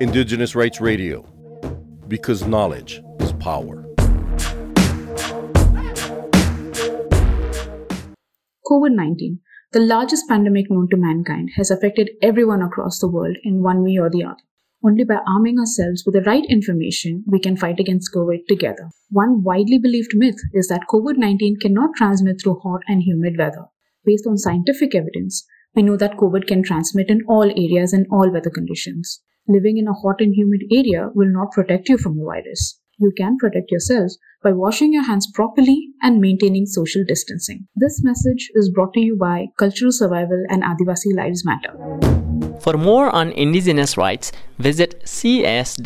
Indigenous Rights Radio, because knowledge is power. COVID 19, the largest pandemic known to mankind, has affected everyone across the world in one way or the other. Only by arming ourselves with the right information, we can fight against COVID together. One widely believed myth is that COVID 19 cannot transmit through hot and humid weather. Based on scientific evidence, we know that COVID can transmit in all areas and all weather conditions living in a hot and humid area will not protect you from the virus. You can protect yourselves by washing your hands properly and maintaining social distancing. This message is brought to you by Cultural Survival and Adivasi Lives Matter. For more on indigenous rights, visit cs.org/rights.